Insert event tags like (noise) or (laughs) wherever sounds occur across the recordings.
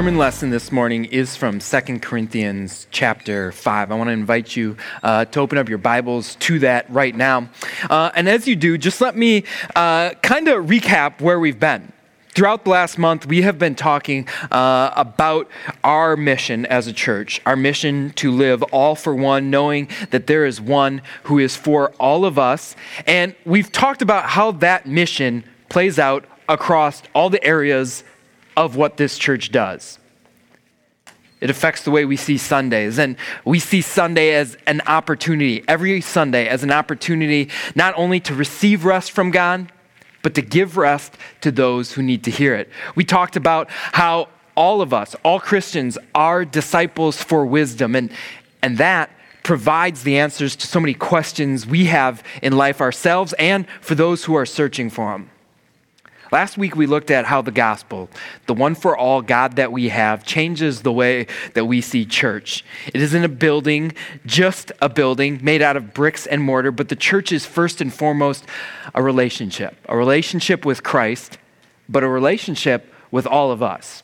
sermon lesson this morning is from 2 Corinthians chapter 5. I want to invite you uh, to open up your Bibles to that right now. Uh, and as you do, just let me uh, kind of recap where we've been. Throughout the last month, we have been talking uh, about our mission as a church, our mission to live all for one, knowing that there is one who is for all of us. And we've talked about how that mission plays out across all the areas of what this church does. It affects the way we see Sundays. And we see Sunday as an opportunity, every Sunday as an opportunity not only to receive rest from God, but to give rest to those who need to hear it. We talked about how all of us, all Christians, are disciples for wisdom. And, and that provides the answers to so many questions we have in life ourselves and for those who are searching for them. Last week, we looked at how the gospel, the one for all God that we have, changes the way that we see church. It isn't a building, just a building made out of bricks and mortar, but the church is first and foremost a relationship a relationship with Christ, but a relationship with all of us.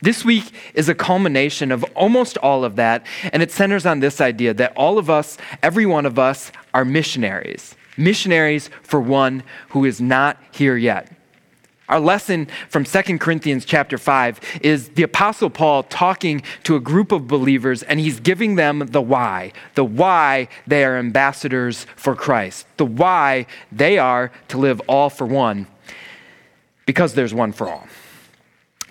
This week is a culmination of almost all of that, and it centers on this idea that all of us, every one of us, are missionaries. Missionaries for one who is not here yet. Our lesson from 2 Corinthians chapter 5 is the Apostle Paul talking to a group of believers, and he's giving them the why, the why they are ambassadors for Christ, the why they are to live all for one, because there's one for all.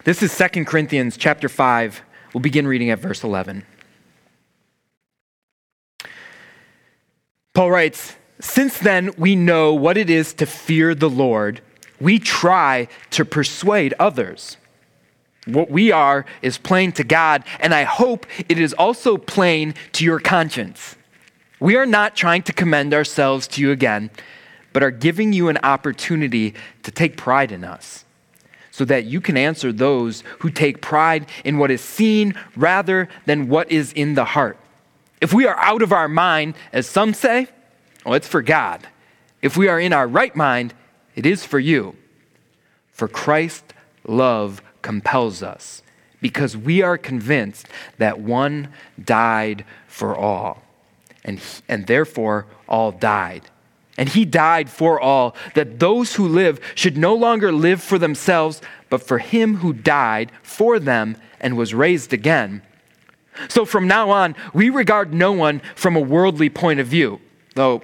This is 2 Corinthians chapter 5. We'll begin reading at verse 11. Paul writes, Since then we know what it is to fear the Lord we try to persuade others. What we are is plain to God, and I hope it is also plain to your conscience. We are not trying to commend ourselves to you again, but are giving you an opportunity to take pride in us, so that you can answer those who take pride in what is seen rather than what is in the heart. If we are out of our mind, as some say, well, it's for God. If we are in our right mind, it is for you. For Christ's love compels us because we are convinced that one died for all, and, he, and therefore all died. And he died for all, that those who live should no longer live for themselves, but for him who died for them and was raised again. So from now on, we regard no one from a worldly point of view, though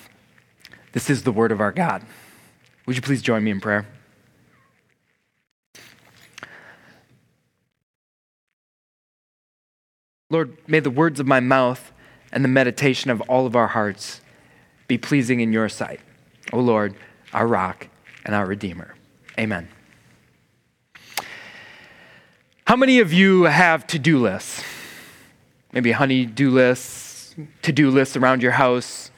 This is the word of our God. Would you please join me in prayer? Lord, may the words of my mouth and the meditation of all of our hearts be pleasing in your sight. O oh Lord, our rock and our redeemer. Amen. How many of you have to do lists? Maybe honey do lists, to do lists around your house,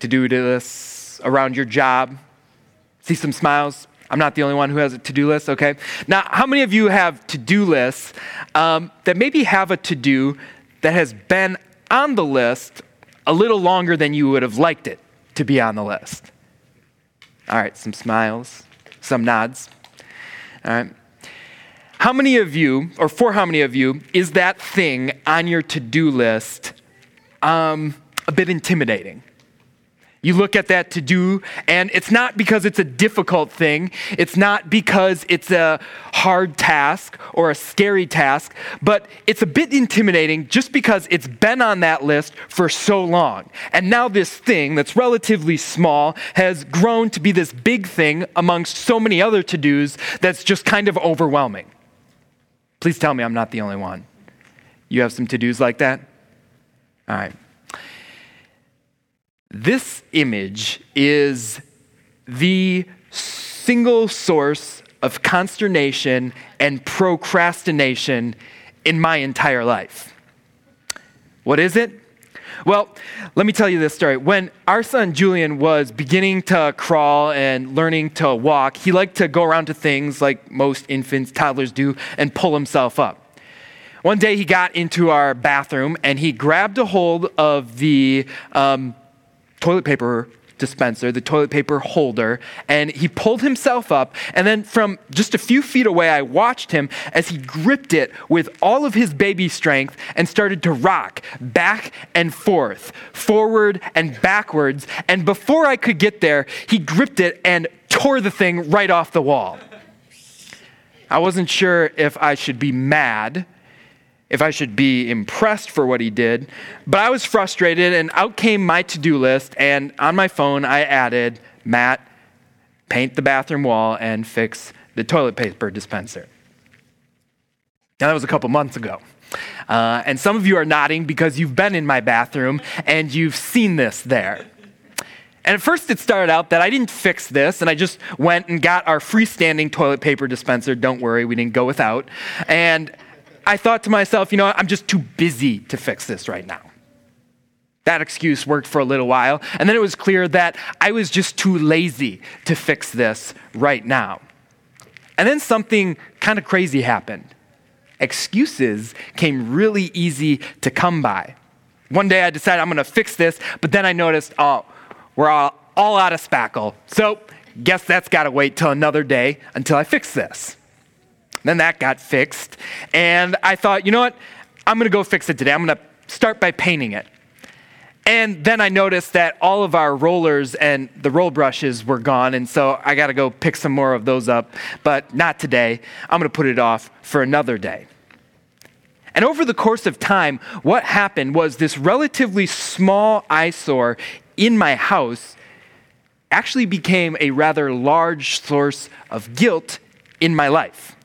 to do lists around your job. See some smiles? I'm not the only one who has a to do list, okay? Now, how many of you have to do lists um, that maybe have a to do that has been on the list a little longer than you would have liked it to be on the list? All right, some smiles, some nods. All right. How many of you, or for how many of you, is that thing on your to do list um, a bit intimidating? You look at that to do, and it's not because it's a difficult thing. It's not because it's a hard task or a scary task, but it's a bit intimidating just because it's been on that list for so long. And now this thing that's relatively small has grown to be this big thing amongst so many other to dos that's just kind of overwhelming. Please tell me I'm not the only one. You have some to dos like that? All right. This image is the single source of consternation and procrastination in my entire life. What is it? Well, let me tell you this story. When our son Julian was beginning to crawl and learning to walk, he liked to go around to things like most infants, toddlers do, and pull himself up. One day he got into our bathroom and he grabbed a hold of the um, toilet paper dispenser, the toilet paper holder, and he pulled himself up. And then from just a few feet away, I watched him as he gripped it with all of his baby strength and started to rock back and forth, forward and backwards. And before I could get there, he gripped it and tore the thing right off the wall. I wasn't sure if I should be mad if I should be impressed for what he did. But I was frustrated, and out came my to do list. And on my phone, I added Matt, paint the bathroom wall, and fix the toilet paper dispenser. Now, that was a couple months ago. Uh, and some of you are nodding because you've been in my bathroom and you've seen this there. And at first, it started out that I didn't fix this, and I just went and got our freestanding toilet paper dispenser. Don't worry, we didn't go without. And I thought to myself, you know, I'm just too busy to fix this right now. That excuse worked for a little while. And then it was clear that I was just too lazy to fix this right now. And then something kind of crazy happened. Excuses came really easy to come by. One day I decided I'm going to fix this, but then I noticed, oh, we're all, all out of spackle. So, guess that's got to wait till another day until I fix this. Then that got fixed. And I thought, you know what? I'm going to go fix it today. I'm going to start by painting it. And then I noticed that all of our rollers and the roll brushes were gone. And so I got to go pick some more of those up. But not today. I'm going to put it off for another day. And over the course of time, what happened was this relatively small eyesore in my house actually became a rather large source of guilt in my life.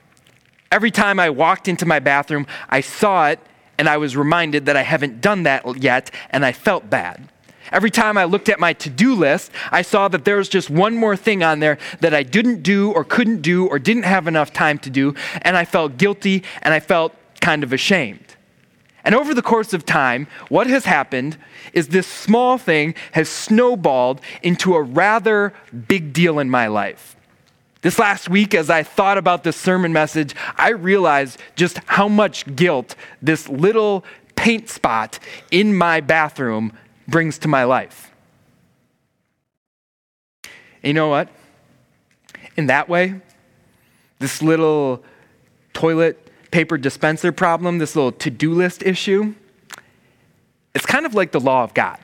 Every time I walked into my bathroom, I saw it and I was reminded that I haven't done that yet and I felt bad. Every time I looked at my to do list, I saw that there was just one more thing on there that I didn't do or couldn't do or didn't have enough time to do, and I felt guilty and I felt kind of ashamed. And over the course of time, what has happened is this small thing has snowballed into a rather big deal in my life. This last week, as I thought about this sermon message, I realized just how much guilt this little paint spot in my bathroom brings to my life. And you know what? In that way, this little toilet paper dispenser problem, this little to do list issue, it's kind of like the law of God.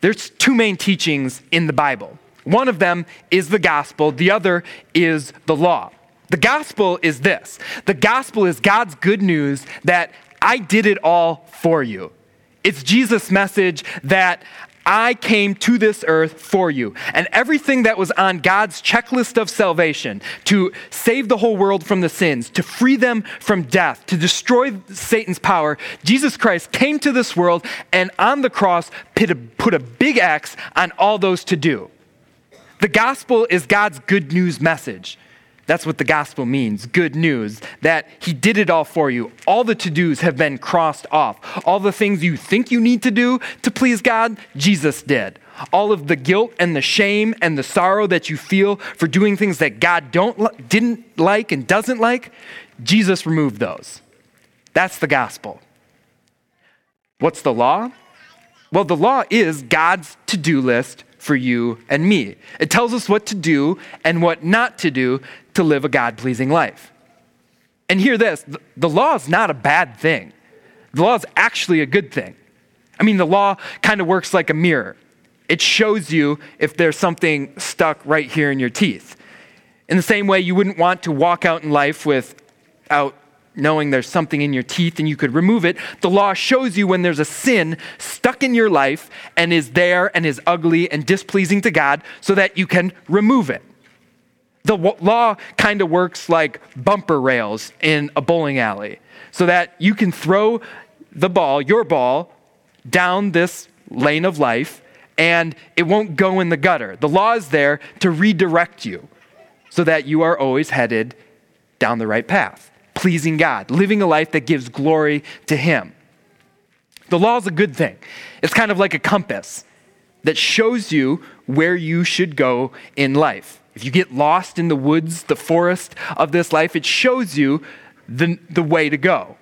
There's two main teachings in the Bible one of them is the gospel, the other is the law. The gospel is this the gospel is God's good news that I did it all for you. It's Jesus' message that I came to this earth for you. And everything that was on God's checklist of salvation to save the whole world from the sins, to free them from death, to destroy Satan's power, Jesus Christ came to this world and on the cross put a, put a big X on all those to do. The gospel is God's good news message. That's what the gospel means good news, that He did it all for you. All the to dos have been crossed off. All the things you think you need to do to please God, Jesus did. All of the guilt and the shame and the sorrow that you feel for doing things that God don't, didn't like and doesn't like, Jesus removed those. That's the gospel. What's the law? Well, the law is God's to do list for you and me. It tells us what to do and what not to do to live a God pleasing life. And hear this the law is not a bad thing, the law is actually a good thing. I mean, the law kind of works like a mirror. It shows you if there's something stuck right here in your teeth. In the same way, you wouldn't want to walk out in life without knowing there's something in your teeth and you could remove it. The law shows you when there's a sin stuck in your life and is there and is ugly and displeasing to God so that you can remove it. The law kind of works like bumper rails in a bowling alley so that you can throw the ball, your ball, down this lane of life and it won't go in the gutter. The law is there to redirect you so that you are always headed down the right path, pleasing God, living a life that gives glory to Him. The law is a good thing. It's kind of like a compass that shows you where you should go in life. If you get lost in the woods, the forest of this life, it shows you the, the way to go.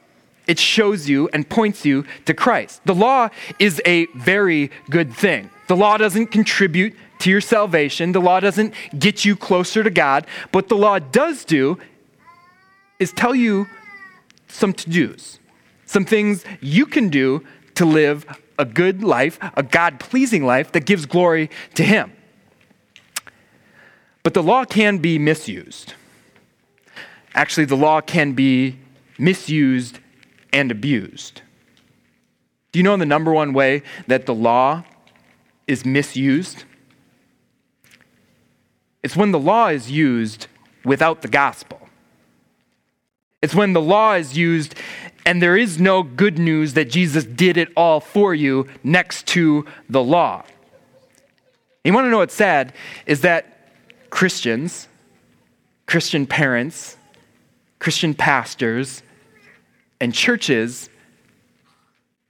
It shows you and points you to Christ. The law is a very good thing. The law doesn't contribute to your salvation, the law doesn't get you closer to God. What the law does do is tell you some to dos, some things you can do to live a good life, a God pleasing life that gives glory to Him. But the law can be misused. Actually, the law can be misused and abused. Do you know the number one way that the law is misused? It's when the law is used without the gospel. It's when the law is used and there is no good news that Jesus did it all for you next to the law. You want to know what's sad? Is that Christians, Christian parents, Christian pastors, and churches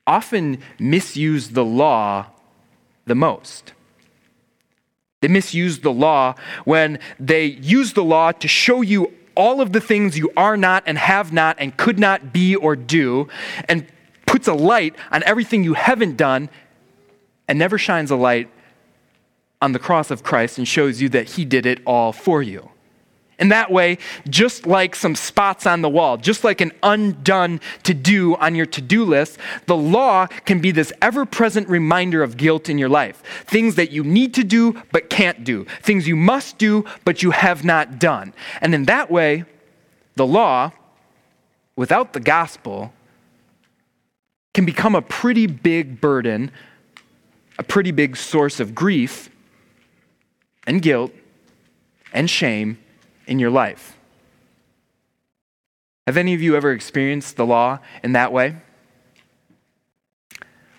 often misuse the law the most. They misuse the law when they use the law to show you all of the things you are not and have not and could not be or do, and puts a light on everything you haven't done and never shines a light on the cross of Christ and shows you that He did it all for you. In that way, just like some spots on the wall, just like an undone to do on your to do list, the law can be this ever present reminder of guilt in your life. Things that you need to do but can't do, things you must do but you have not done. And in that way, the law, without the gospel, can become a pretty big burden, a pretty big source of grief and guilt and shame in your life. Have any of you ever experienced the law in that way?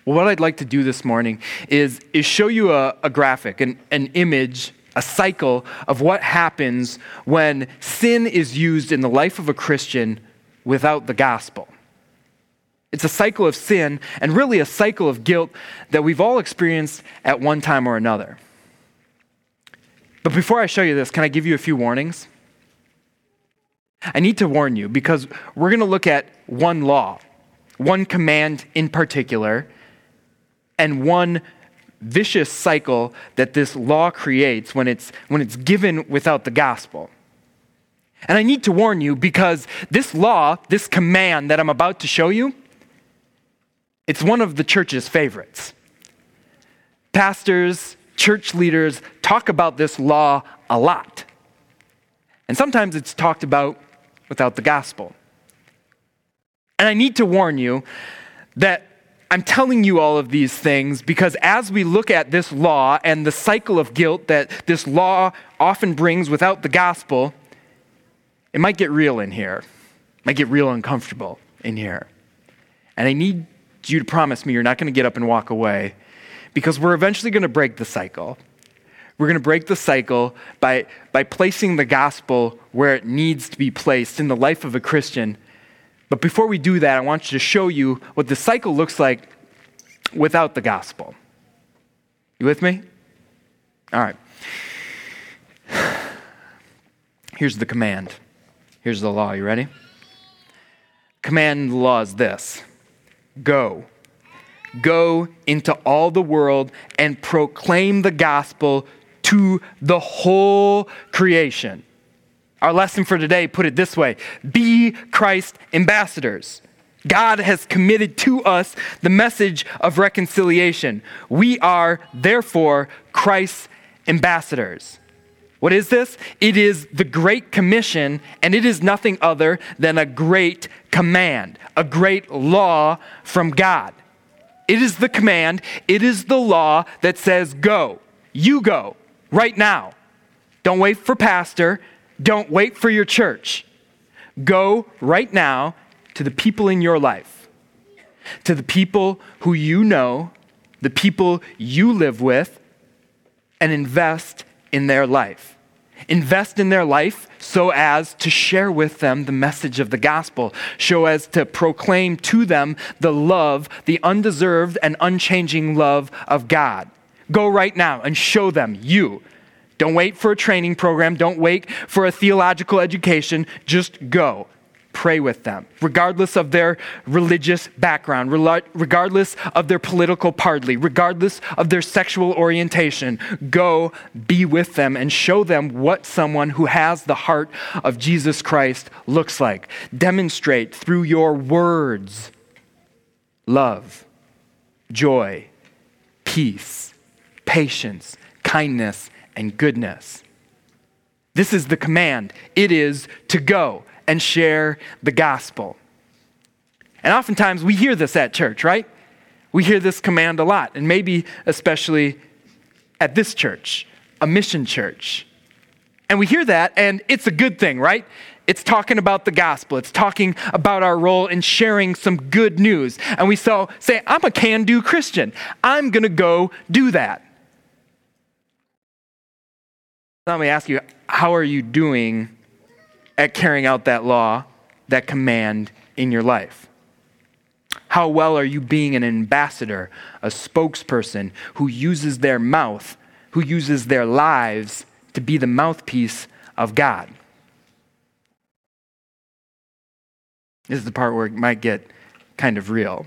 Well, what I'd like to do this morning is, is show you a, a graphic, an, an image, a cycle of what happens when sin is used in the life of a Christian without the gospel. It's a cycle of sin and really a cycle of guilt that we've all experienced at one time or another. But before I show you this, can I give you a few warnings? I need to warn you because we're going to look at one law, one command in particular, and one vicious cycle that this law creates when it's, when it's given without the gospel. And I need to warn you because this law, this command that I'm about to show you, it's one of the church's favorites. Pastors, church leaders talk about this law a lot. And sometimes it's talked about without the gospel. And I need to warn you that I'm telling you all of these things because as we look at this law and the cycle of guilt that this law often brings without the gospel, it might get real in here. It might get real uncomfortable in here. And I need you to promise me you're not going to get up and walk away because we're eventually going to break the cycle. We're going to break the cycle by, by placing the gospel where it needs to be placed in the life of a Christian. But before we do that, I want you to show you what the cycle looks like without the gospel. You with me? All right. (sighs) Here's the command. Here's the law. You ready? Command law is this Go. Go into all the world and proclaim the gospel to the whole creation. Our lesson for today put it this way Be Christ ambassadors. God has committed to us the message of reconciliation. We are, therefore, Christ's ambassadors. What is this? It is the Great Commission, and it is nothing other than a great command, a great law from God. It is the command, it is the law that says, Go, you go, right now. Don't wait for pastor, don't wait for your church. Go right now to the people in your life, to the people who you know, the people you live with, and invest in their life. Invest in their life so as to share with them the message of the gospel, so as to proclaim to them the love, the undeserved and unchanging love of God. Go right now and show them you. Don't wait for a training program. Don't wait for a theological education. Just go pray with them, regardless of their religious background, regardless of their political party, regardless of their sexual orientation. Go be with them and show them what someone who has the heart of Jesus Christ looks like. Demonstrate through your words love, joy, peace, patience, kindness, and goodness. This is the command. It is to go and share the gospel. And oftentimes we hear this at church, right? We hear this command a lot, and maybe especially at this church, a mission church. And we hear that, and it's a good thing, right? It's talking about the gospel. It's talking about our role in sharing some good news. And we so say, I'm a can do Christian. I'm going to go do that. Let me ask you, how are you doing at carrying out that law, that command in your life? How well are you being an ambassador, a spokesperson who uses their mouth, who uses their lives to be the mouthpiece of God? This is the part where it might get kind of real.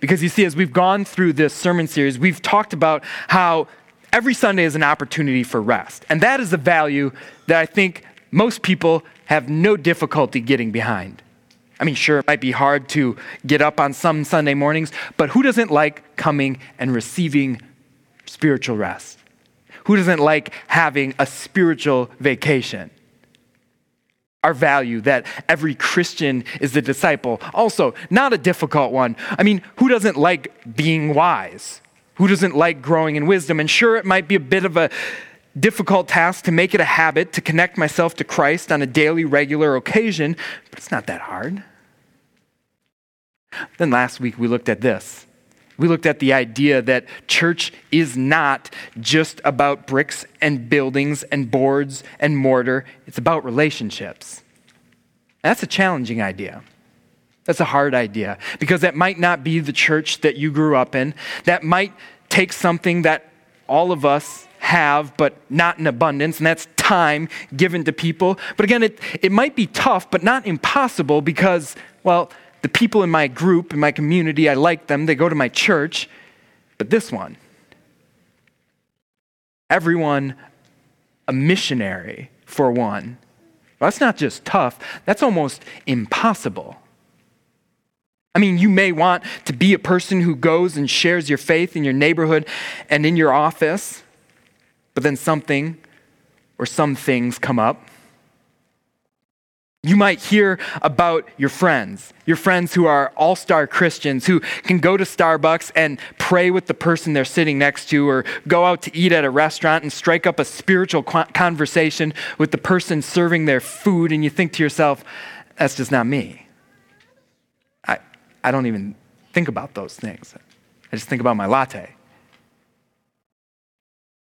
Because you see, as we've gone through this sermon series, we've talked about how every Sunday is an opportunity for rest. And that is a value that I think most people have no difficulty getting behind. I mean, sure, it might be hard to get up on some Sunday mornings, but who doesn't like coming and receiving spiritual rest? Who doesn't like having a spiritual vacation? Our value that every Christian is a disciple. Also, not a difficult one. I mean, who doesn't like being wise? Who doesn't like growing in wisdom? And sure, it might be a bit of a difficult task to make it a habit to connect myself to Christ on a daily, regular occasion, but it's not that hard. Then last week we looked at this. We looked at the idea that church is not just about bricks and buildings and boards and mortar, it's about relationships. that's a challenging idea. That's a hard idea because that might not be the church that you grew up in. That might take something that all of us have, but not in abundance, and that's time given to people. But again, it, it might be tough, but not impossible because, well, the people in my group, in my community, I like them, they go to my church. But this one, everyone a missionary for one. Well, that's not just tough, that's almost impossible. I mean, you may want to be a person who goes and shares your faith in your neighborhood and in your office. But then something or some things come up. You might hear about your friends, your friends who are all star Christians who can go to Starbucks and pray with the person they're sitting next to, or go out to eat at a restaurant and strike up a spiritual conversation with the person serving their food, and you think to yourself, that's just not me. I, don't even think about those things. I just think about my latte.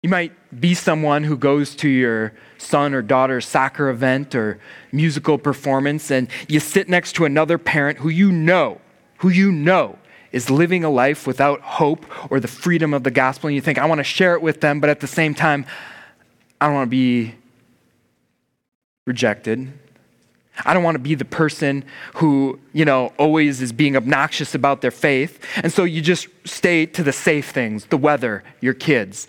You might be someone who goes to your son or daughter's soccer event or musical performance, and you sit next to another parent who you know, who you know is living a life without hope or the freedom of the gospel, and you think, I want to share it with them, but at the same time, I don't want to be rejected. I don't want to be the person who, you know, always is being obnoxious about their faith. And so you just stay to the safe things, the weather, your kids,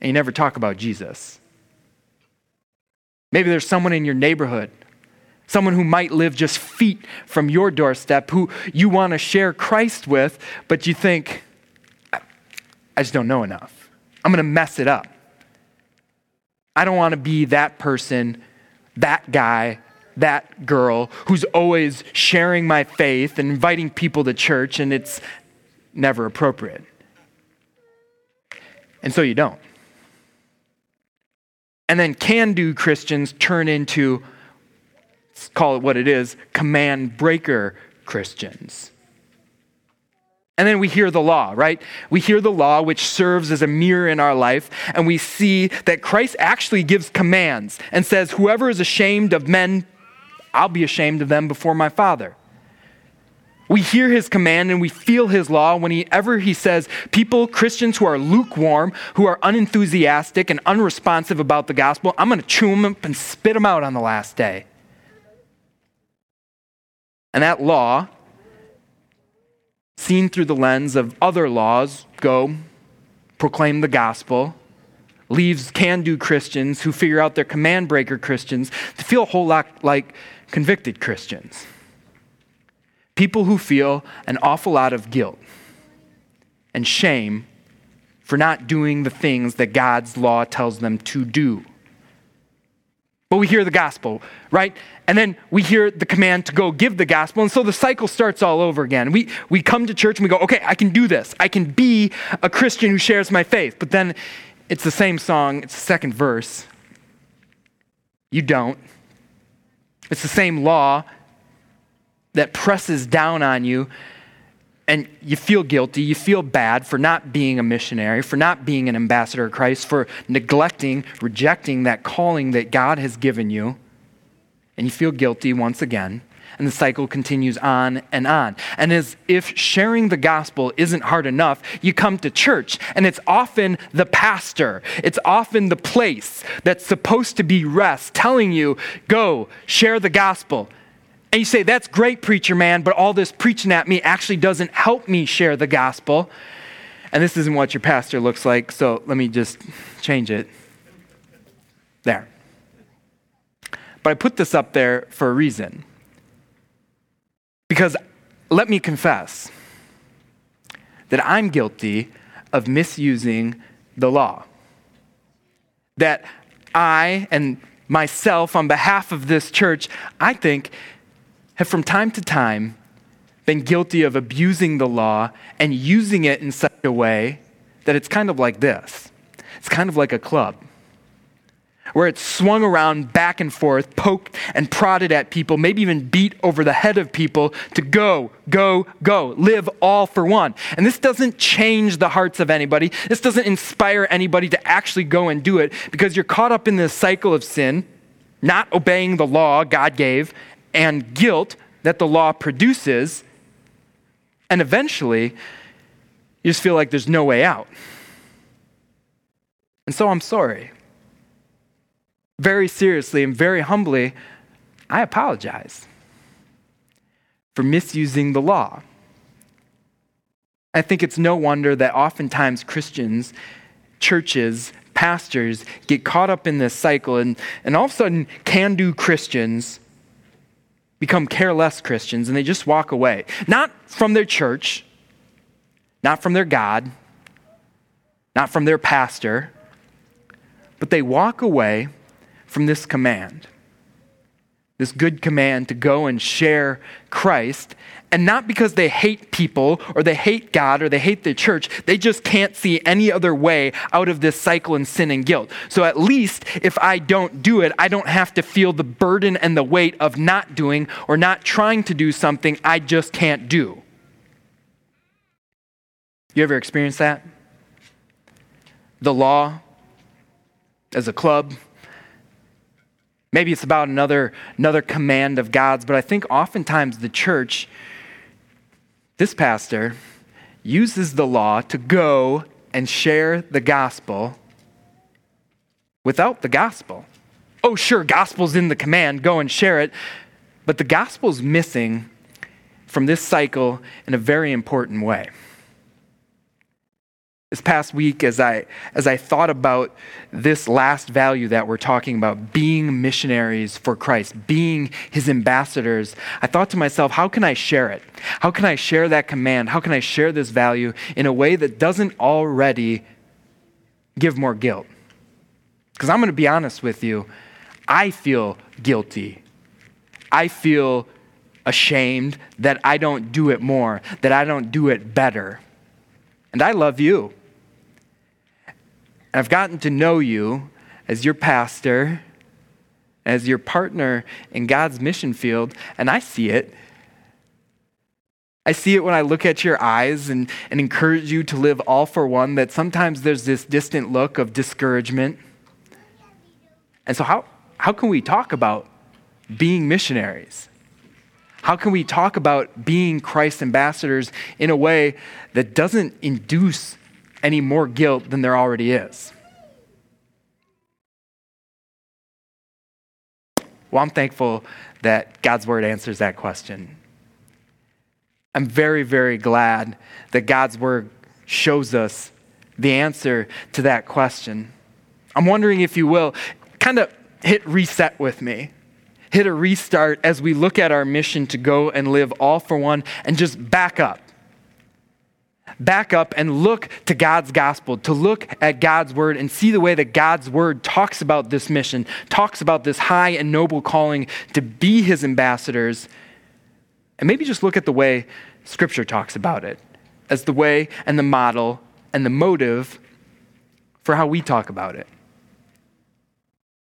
and you never talk about Jesus. Maybe there's someone in your neighborhood, someone who might live just feet from your doorstep, who you want to share Christ with, but you think, I just don't know enough. I'm going to mess it up. I don't want to be that person, that guy, that girl who's always sharing my faith and inviting people to church, and it's never appropriate. And so you don't. And then can do Christians turn into, let's call it what it is, command breaker Christians. And then we hear the law, right? We hear the law, which serves as a mirror in our life, and we see that Christ actually gives commands and says, Whoever is ashamed of men, I'll be ashamed of them before my Father. We hear his command and we feel his law whenever he says, People, Christians who are lukewarm, who are unenthusiastic and unresponsive about the gospel, I'm going to chew them up and spit them out on the last day. And that law seen through the lens of other laws, go, proclaim the gospel, leaves can do Christians who figure out their command breaker Christians to feel a whole lot like convicted Christians. People who feel an awful lot of guilt and shame for not doing the things that God's law tells them to do. But we hear the gospel, right? And then we hear the command to go give the gospel. And so the cycle starts all over again. We, we come to church and we go, okay, I can do this. I can be a Christian who shares my faith. But then it's the same song, it's the second verse. You don't. It's the same law that presses down on you and you feel guilty, you feel bad for not being a missionary, for not being an ambassador of Christ, for neglecting, rejecting that calling that God has given you, and you feel guilty once again. And the cycle continues on and on. And as if sharing the gospel isn't hard enough, you come to church, and it's often the pastor, it's often the place that's supposed to be rest, telling you, go, share the gospel. And you say, That's great, preacher man, but all this preaching at me actually doesn't help me share the gospel. And this isn't what your pastor looks like, so let me just change it. There. But I put this up there for a reason. Because let me confess that I'm guilty of misusing the law. That I and myself, on behalf of this church, I think have from time to time been guilty of abusing the law and using it in such a way that it's kind of like this it's kind of like a club where it swung around back and forth, poked and prodded at people, maybe even beat over the head of people to go, go, go, live all for one. And this doesn't change the hearts of anybody. This doesn't inspire anybody to actually go and do it because you're caught up in this cycle of sin, not obeying the law God gave, and guilt that the law produces. And eventually, you just feel like there's no way out. And so I'm sorry. Very seriously and very humbly, I apologize for misusing the law. I think it's no wonder that oftentimes Christians, churches, pastors get caught up in this cycle and, and all of a sudden can do Christians become careless Christians and they just walk away. Not from their church, not from their God, not from their pastor, but they walk away from this command. This good command to go and share Christ and not because they hate people or they hate God or they hate the church. They just can't see any other way out of this cycle and sin and guilt. So at least if I don't do it, I don't have to feel the burden and the weight of not doing or not trying to do something I just can't do. You ever experienced that? The law as a club. Maybe it's about another, another command of God's, but I think oftentimes the church this pastor uses the law to go and share the gospel without the gospel. Oh, sure, gospel's in the command, go and share it, but the gospel's missing from this cycle in a very important way. This past week, as I, as I thought about this last value that we're talking about, being missionaries for Christ, being his ambassadors, I thought to myself, how can I share it? How can I share that command? How can I share this value in a way that doesn't already give more guilt? Because I'm going to be honest with you, I feel guilty. I feel ashamed that I don't do it more, that I don't do it better. And I love you. I've gotten to know you as your pastor, as your partner in God's mission field, and I see it. I see it when I look at your eyes and, and encourage you to live all for one, that sometimes there's this distant look of discouragement. And so, how, how can we talk about being missionaries? How can we talk about being Christ ambassadors in a way that doesn't induce any more guilt than there already is? Well, I'm thankful that God's word answers that question. I'm very, very glad that God's word shows us the answer to that question. I'm wondering if you will kind of hit reset with me. Hit a restart as we look at our mission to go and live all for one and just back up back up and look to God's gospel, to look at God's word and see the way that God's word talks about this mission, talks about this high and noble calling to be his ambassadors, and maybe just look at the way scripture talks about it as the way and the model and the motive for how we talk about it.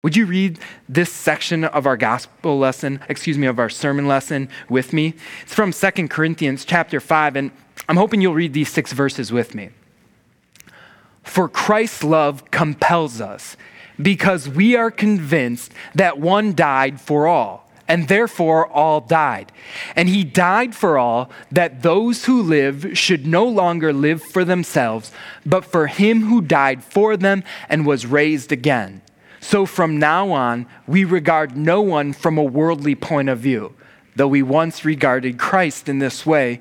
Would you read this section of our gospel lesson, excuse me, of our sermon lesson with me? It's from Second Corinthians chapter 5 and I'm hoping you'll read these six verses with me. For Christ's love compels us, because we are convinced that one died for all, and therefore all died. And he died for all, that those who live should no longer live for themselves, but for him who died for them and was raised again. So from now on, we regard no one from a worldly point of view. Though we once regarded Christ in this way,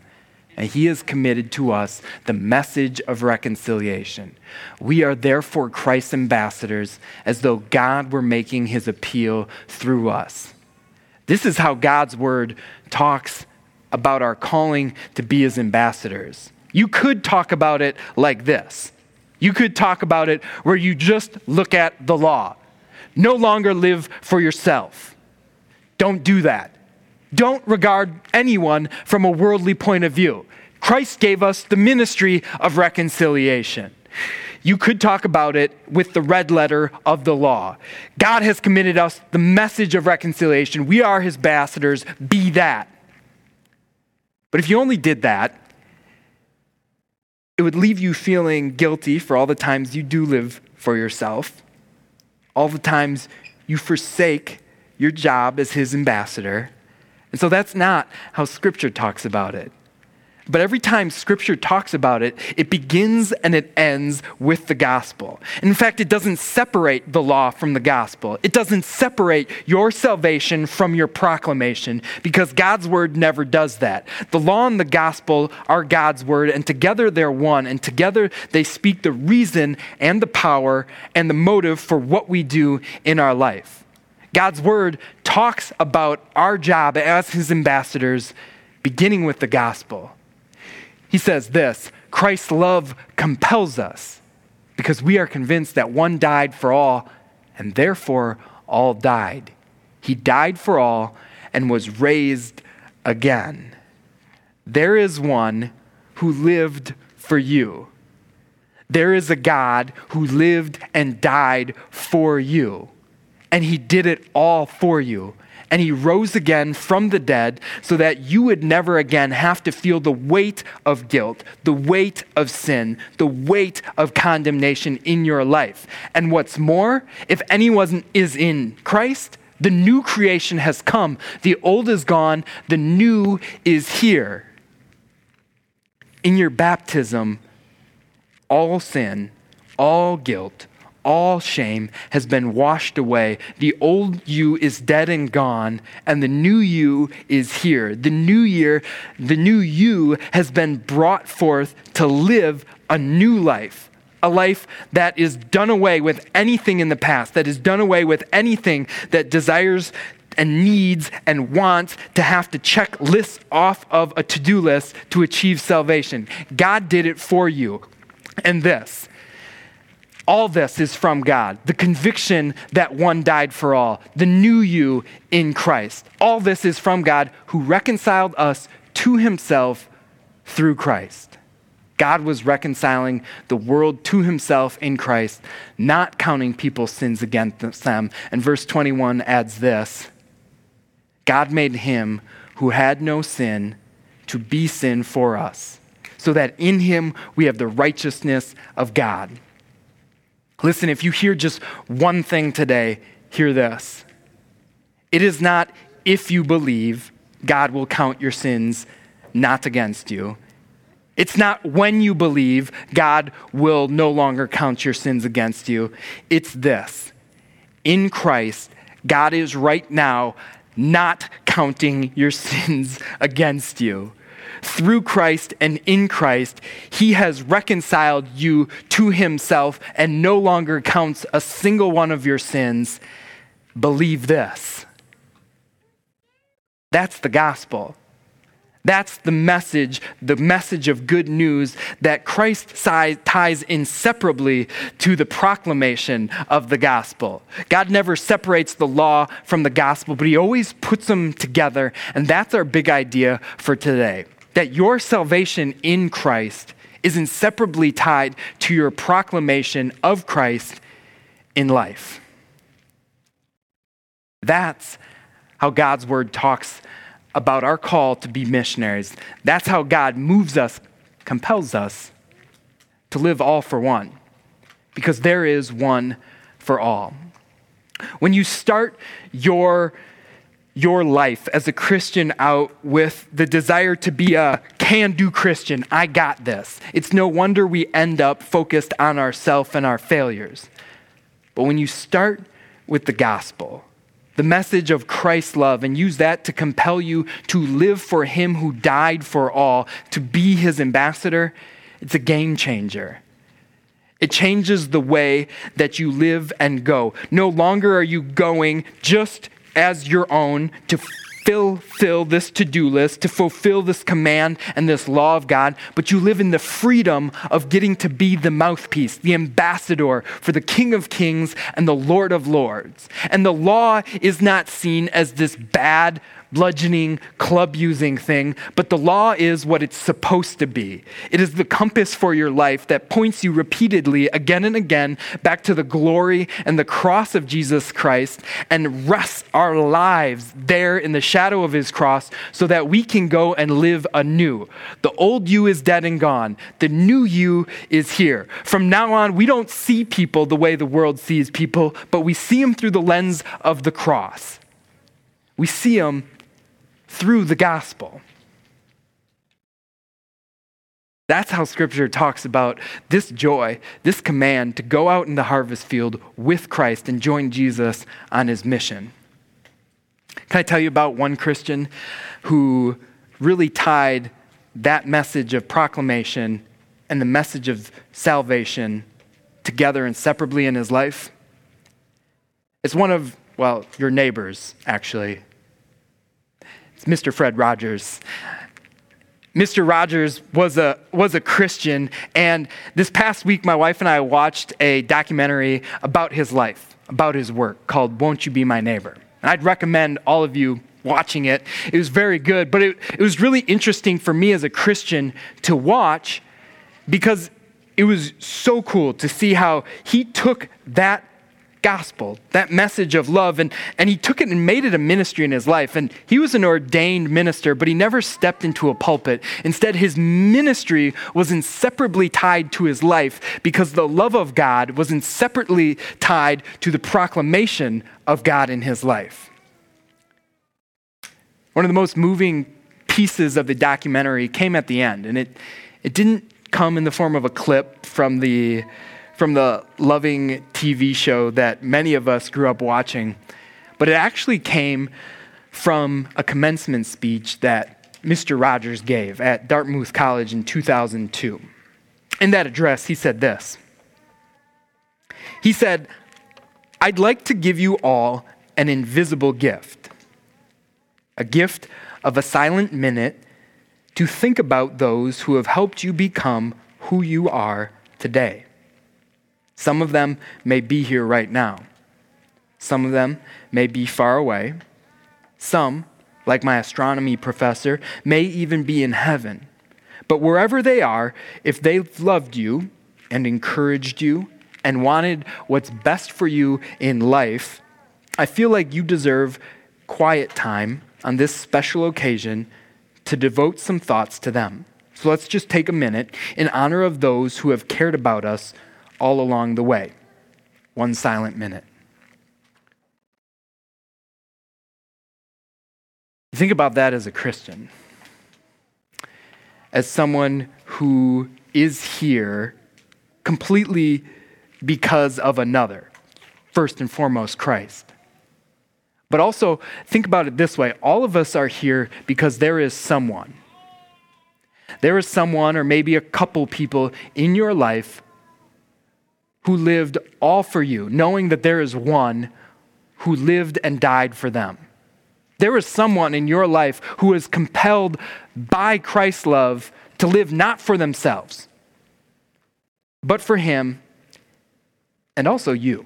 and he has committed to us the message of reconciliation. We are therefore Christ's ambassadors, as though God were making his appeal through us. This is how God's word talks about our calling to be his ambassadors. You could talk about it like this. You could talk about it where you just look at the law. No longer live for yourself. Don't do that. Don't regard anyone from a worldly point of view. Christ gave us the ministry of reconciliation. You could talk about it with the red letter of the law. God has committed us the message of reconciliation. We are his ambassadors. Be that. But if you only did that, it would leave you feeling guilty for all the times you do live for yourself, all the times you forsake your job as his ambassador and so that's not how Scripture talks about it. But every time Scripture talks about it, it begins and it ends with the gospel. In fact, it doesn't separate the law from the gospel. It doesn't separate your salvation from your proclamation because God's word never does that. The law and the gospel are God's word, and together they're one, and together they speak the reason and the power and the motive for what we do in our life. God's word talks about our job as his ambassadors, beginning with the gospel. He says this Christ's love compels us because we are convinced that one died for all, and therefore all died. He died for all and was raised again. There is one who lived for you. There is a God who lived and died for you and he did it all for you. and he rose again from the dead so that you would never again have to feel the weight of guilt, the weight of sin, the weight of condemnation in your life. And what's more, if anyone is in Christ, the new creation has come. The old is gone, the new is here. In your baptism, all sin, all guilt, all shame has been washed away. The old you is dead and gone, and the new you is here. The new year, the new you has been brought forth to live a new life. A life that is done away with anything in the past, that is done away with anything that desires and needs and wants to have to check lists off of a to do list to achieve salvation. God did it for you. And this all this is from God. The conviction that one died for all, the new you in Christ. All this is from God who reconciled us to himself through Christ. God was reconciling the world to himself in Christ, not counting people's sins against them. And verse 21 adds this God made him who had no sin to be sin for us, so that in him we have the righteousness of God. Listen, if you hear just one thing today, hear this. It is not if you believe, God will count your sins not against you. It's not when you believe, God will no longer count your sins against you. It's this. In Christ, God is right now not counting your (laughs) sins against you through Christ and in Christ, he has reconciled you to himself and no longer counts a single one of your sins. Believe this. That's the gospel. That's the message, the message of good news that Christ ties inseparably to the proclamation of the gospel. God never separates the law from the gospel, but he always puts them together. And that's our big idea for today that your salvation in Christ is inseparably tied to your proclamation of Christ in life. That's how God's word talks about our call to be missionaries. That's how God moves us, compels us to live all for one, because there is one for all. When you start your your life as a Christian out with the desire to be a can do Christian. I got this. It's no wonder we end up focused on ourself and our failures. But when you start with the gospel, the message of Christ's love, and use that to compel you to live for Him who died for all, to be His ambassador, it's a game changer. It changes the way that you live and go. No longer are you going just as your own to fulfill this to do list, to fulfill this command and this law of God, but you live in the freedom of getting to be the mouthpiece, the ambassador for the King of Kings and the Lord of Lords. And the law is not seen as this bad, bludgeoning, club using thing, but the law is what it's supposed to be. It is the compass for your life that points you repeatedly, again and again, back to the glory and the cross of Jesus Christ and rests our lives there in the shadow of his cross so that we can go and live anew. The old you is dead and gone, the new you is here. From now on, we don't see people the way the world sees people, but we see them through the lens of the cross. We see them through the gospel. That's how scripture talks about this joy, this command to go out in the harvest field with Christ and join Jesus on his mission. Can I tell you about one Christian who really tied that message of proclamation and the message of salvation together inseparably in his life? It's one of, well, your neighbors, actually. It's Mr. Fred Rogers. Mr. Rogers was a, was a Christian, and this past week, my wife and I watched a documentary about his life, about his work, called Won't You Be My Neighbor? And I'd recommend all of you watching it. It was very good, but it, it was really interesting for me as a Christian to watch because it was so cool to see how he took that gospel, that message of love. And, and he took it and made it a ministry in his life. And he was an ordained minister, but he never stepped into a pulpit. Instead, his ministry was inseparably tied to his life because the love of God was inseparably tied to the proclamation of God in his life. One of the most moving pieces of the documentary came at the end, and it, it didn't come in the form of a clip from the from the loving TV show that many of us grew up watching, but it actually came from a commencement speech that Mr. Rogers gave at Dartmouth College in 2002. In that address, he said this He said, I'd like to give you all an invisible gift, a gift of a silent minute to think about those who have helped you become who you are today. Some of them may be here right now. Some of them may be far away. Some, like my astronomy professor, may even be in heaven. But wherever they are, if they've loved you and encouraged you and wanted what's best for you in life, I feel like you deserve quiet time on this special occasion to devote some thoughts to them. So let's just take a minute in honor of those who have cared about us all along the way. One silent minute. Think about that as a Christian, as someone who is here completely because of another, first and foremost, Christ. But also, think about it this way all of us are here because there is someone. There is someone, or maybe a couple people in your life who lived all for you, knowing that there is one who lived and died for them. There is someone in your life who is compelled by Christ's love to live not for themselves, but for Him and also you.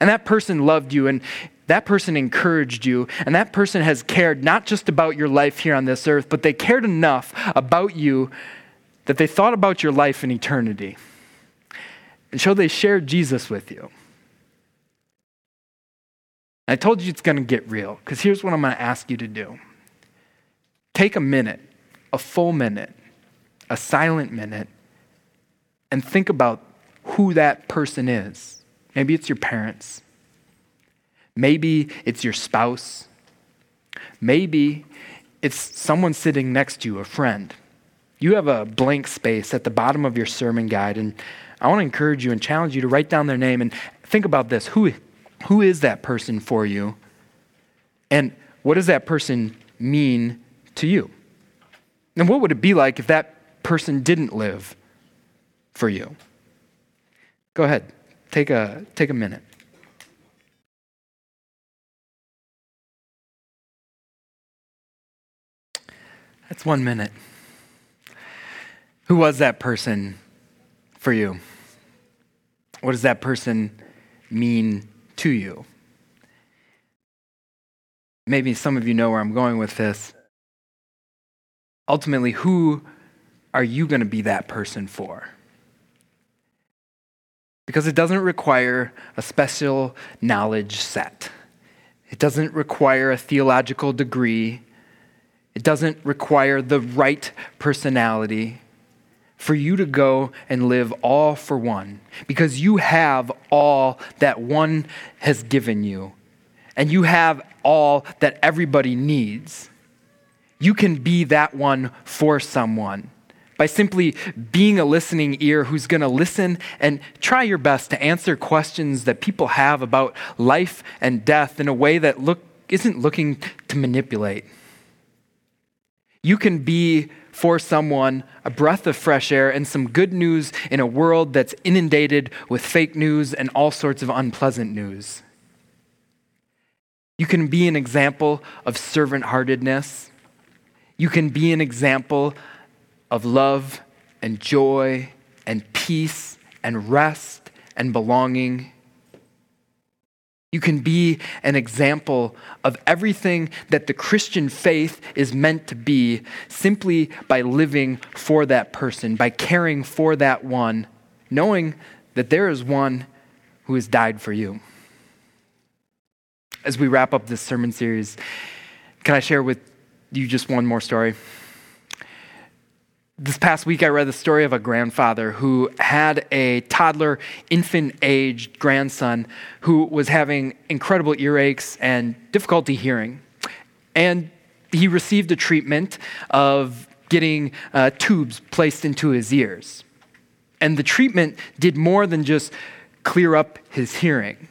And that person loved you, and that person encouraged you, and that person has cared not just about your life here on this earth, but they cared enough about you that they thought about your life in eternity. And so they shared Jesus with you. I told you it's going to get real because here's what I'm going to ask you to do take a minute, a full minute, a silent minute, and think about who that person is. Maybe it's your parents. Maybe it's your spouse. Maybe it's someone sitting next to you, a friend. You have a blank space at the bottom of your sermon guide, and I want to encourage you and challenge you to write down their name and think about this. Who, who is that person for you? And what does that person mean to you? And what would it be like if that person didn't live for you? Go ahead, take a, take a minute. That's one minute. Who was that person for you? What does that person mean to you? Maybe some of you know where I'm going with this. Ultimately, who are you going to be that person for? Because it doesn't require a special knowledge set. It doesn't require a theological degree. It doesn't require the right personality for you to go and live all for one because you have all that one has given you and you have all that everybody needs. You can be that one for someone by simply being a listening ear who's going to listen and try your best to answer questions that people have about life and death in a way that look, isn't looking to manipulate. You can be for someone a breath of fresh air and some good news in a world that's inundated with fake news and all sorts of unpleasant news. You can be an example of servant heartedness. You can be an example of love and joy and peace and rest and belonging. You can be an example of everything that the Christian faith is meant to be simply by living for that person, by caring for that one, knowing that there is one who has died for you. as we wrap up this sermon series, can I share with you just one more story? This past week, I read the story of a grandfather who had a toddler, infant aged grandson who was having incredible earaches and difficulty hearing. And he received a treatment of getting uh, tubes placed into his ears. And the treatment did more than just clear up his hearing.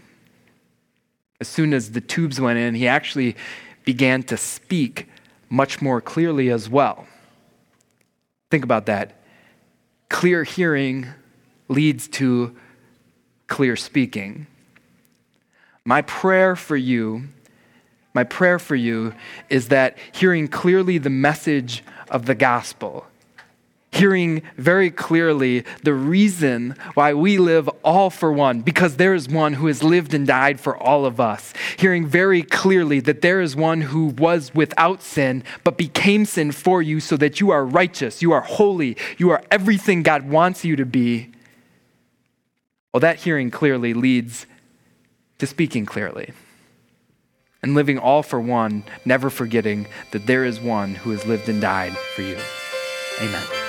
As soon as the tubes went in, he actually began to speak much more clearly as well. Think about that. Clear hearing leads to clear speaking. My prayer for you, my prayer for you is that hearing clearly the message of the gospel, hearing very clearly the reason why we live all for one, because there is one who has lived and died for all of us. Hearing very clearly that there is one who was without sin, but became sin for you so that you are righteous, you are holy, you are everything God wants you to be. Well, that hearing clearly leads to speaking clearly and living all for one, never forgetting that there is one who has lived and died for you. Amen.